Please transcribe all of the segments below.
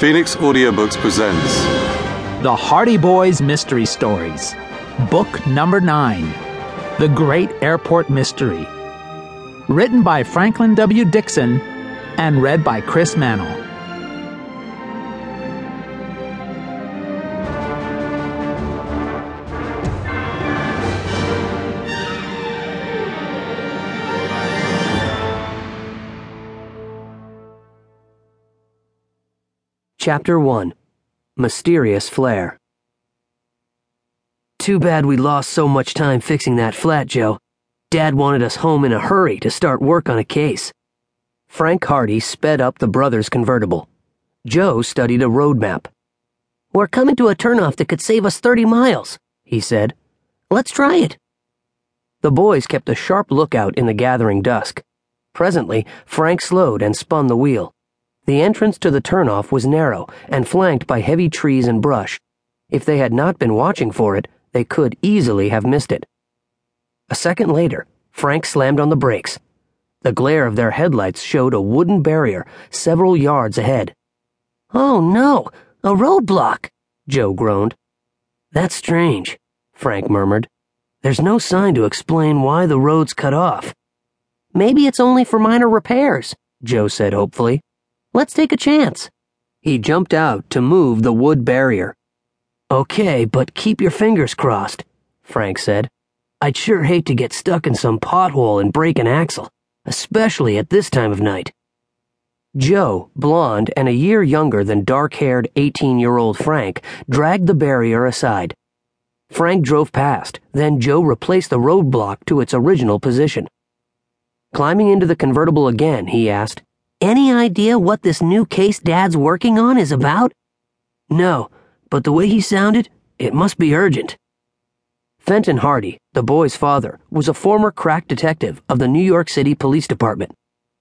Phoenix Audiobooks presents The Hardy Boys Mystery Stories, Book Number 9 The Great Airport Mystery. Written by Franklin W. Dixon and read by Chris Mannal. Chapter 1 Mysterious Flare. Too bad we lost so much time fixing that flat, Joe. Dad wanted us home in a hurry to start work on a case. Frank Hardy sped up the brothers' convertible. Joe studied a road map. We're coming to a turnoff that could save us 30 miles, he said. Let's try it. The boys kept a sharp lookout in the gathering dusk. Presently, Frank slowed and spun the wheel. The entrance to the turnoff was narrow and flanked by heavy trees and brush. If they had not been watching for it, they could easily have missed it. A second later, Frank slammed on the brakes. The glare of their headlights showed a wooden barrier several yards ahead. Oh no, a roadblock, Joe groaned. That's strange, Frank murmured. There's no sign to explain why the road's cut off. Maybe it's only for minor repairs, Joe said hopefully. Let's take a chance. He jumped out to move the wood barrier. Okay, but keep your fingers crossed, Frank said. I'd sure hate to get stuck in some pothole and break an axle, especially at this time of night. Joe, blond and a year younger than dark haired 18 year old Frank, dragged the barrier aside. Frank drove past, then Joe replaced the roadblock to its original position. Climbing into the convertible again, he asked, any idea what this new case Dad's working on is about? No, but the way he sounded, it must be urgent. Fenton Hardy, the boy's father, was a former crack detective of the New York City Police Department.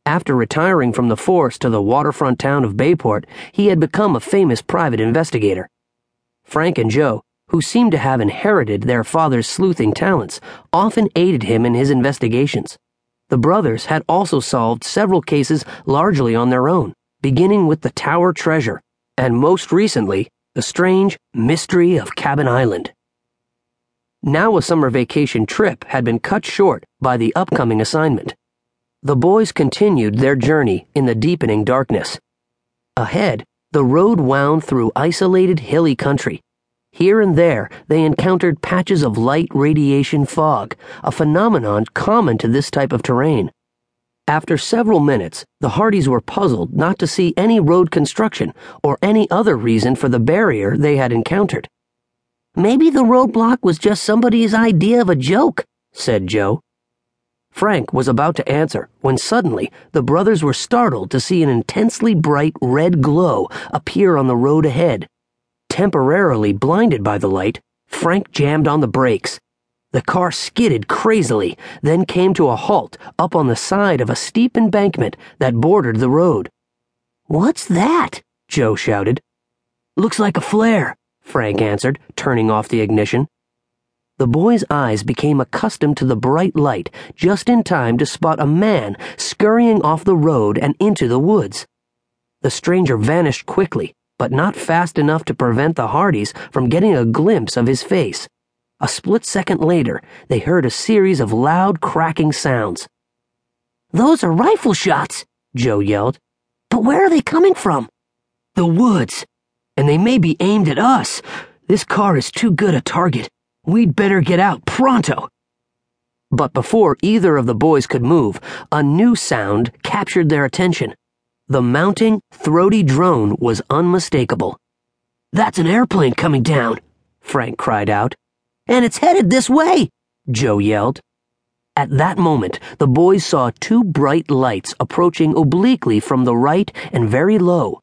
After retiring from the force to the waterfront town of Bayport, he had become a famous private investigator. Frank and Joe, who seemed to have inherited their father's sleuthing talents, often aided him in his investigations. The brothers had also solved several cases largely on their own, beginning with the Tower Treasure, and most recently, the strange mystery of Cabin Island. Now a summer vacation trip had been cut short by the upcoming assignment. The boys continued their journey in the deepening darkness. Ahead, the road wound through isolated hilly country, here and there, they encountered patches of light radiation fog, a phenomenon common to this type of terrain. After several minutes, the Hardys were puzzled not to see any road construction or any other reason for the barrier they had encountered. Maybe the roadblock was just somebody's idea of a joke, said Joe. Frank was about to answer when suddenly the brothers were startled to see an intensely bright red glow appear on the road ahead. Temporarily blinded by the light, Frank jammed on the brakes. The car skidded crazily, then came to a halt up on the side of a steep embankment that bordered the road. What's that? Joe shouted. Looks like a flare, Frank answered, turning off the ignition. The boy's eyes became accustomed to the bright light just in time to spot a man scurrying off the road and into the woods. The stranger vanished quickly, but not fast enough to prevent the Hardys from getting a glimpse of his face. A split second later, they heard a series of loud cracking sounds. Those are rifle shots, Joe yelled. But where are they coming from? The woods. And they may be aimed at us. This car is too good a target. We'd better get out pronto. But before either of the boys could move, a new sound captured their attention. The mounting, throaty drone was unmistakable. That's an airplane coming down, Frank cried out. And it's headed this way, Joe yelled. At that moment, the boys saw two bright lights approaching obliquely from the right and very low.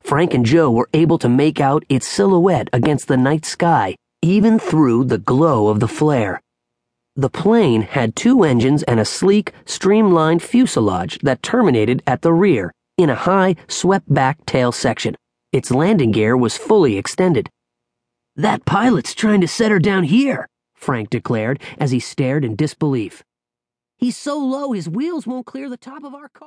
Frank and Joe were able to make out its silhouette against the night sky, even through the glow of the flare. The plane had two engines and a sleek, streamlined fuselage that terminated at the rear in a high, swept back tail section. Its landing gear was fully extended. That pilot's trying to set her down here, Frank declared as he stared in disbelief. He's so low his wheels won't clear the top of our car.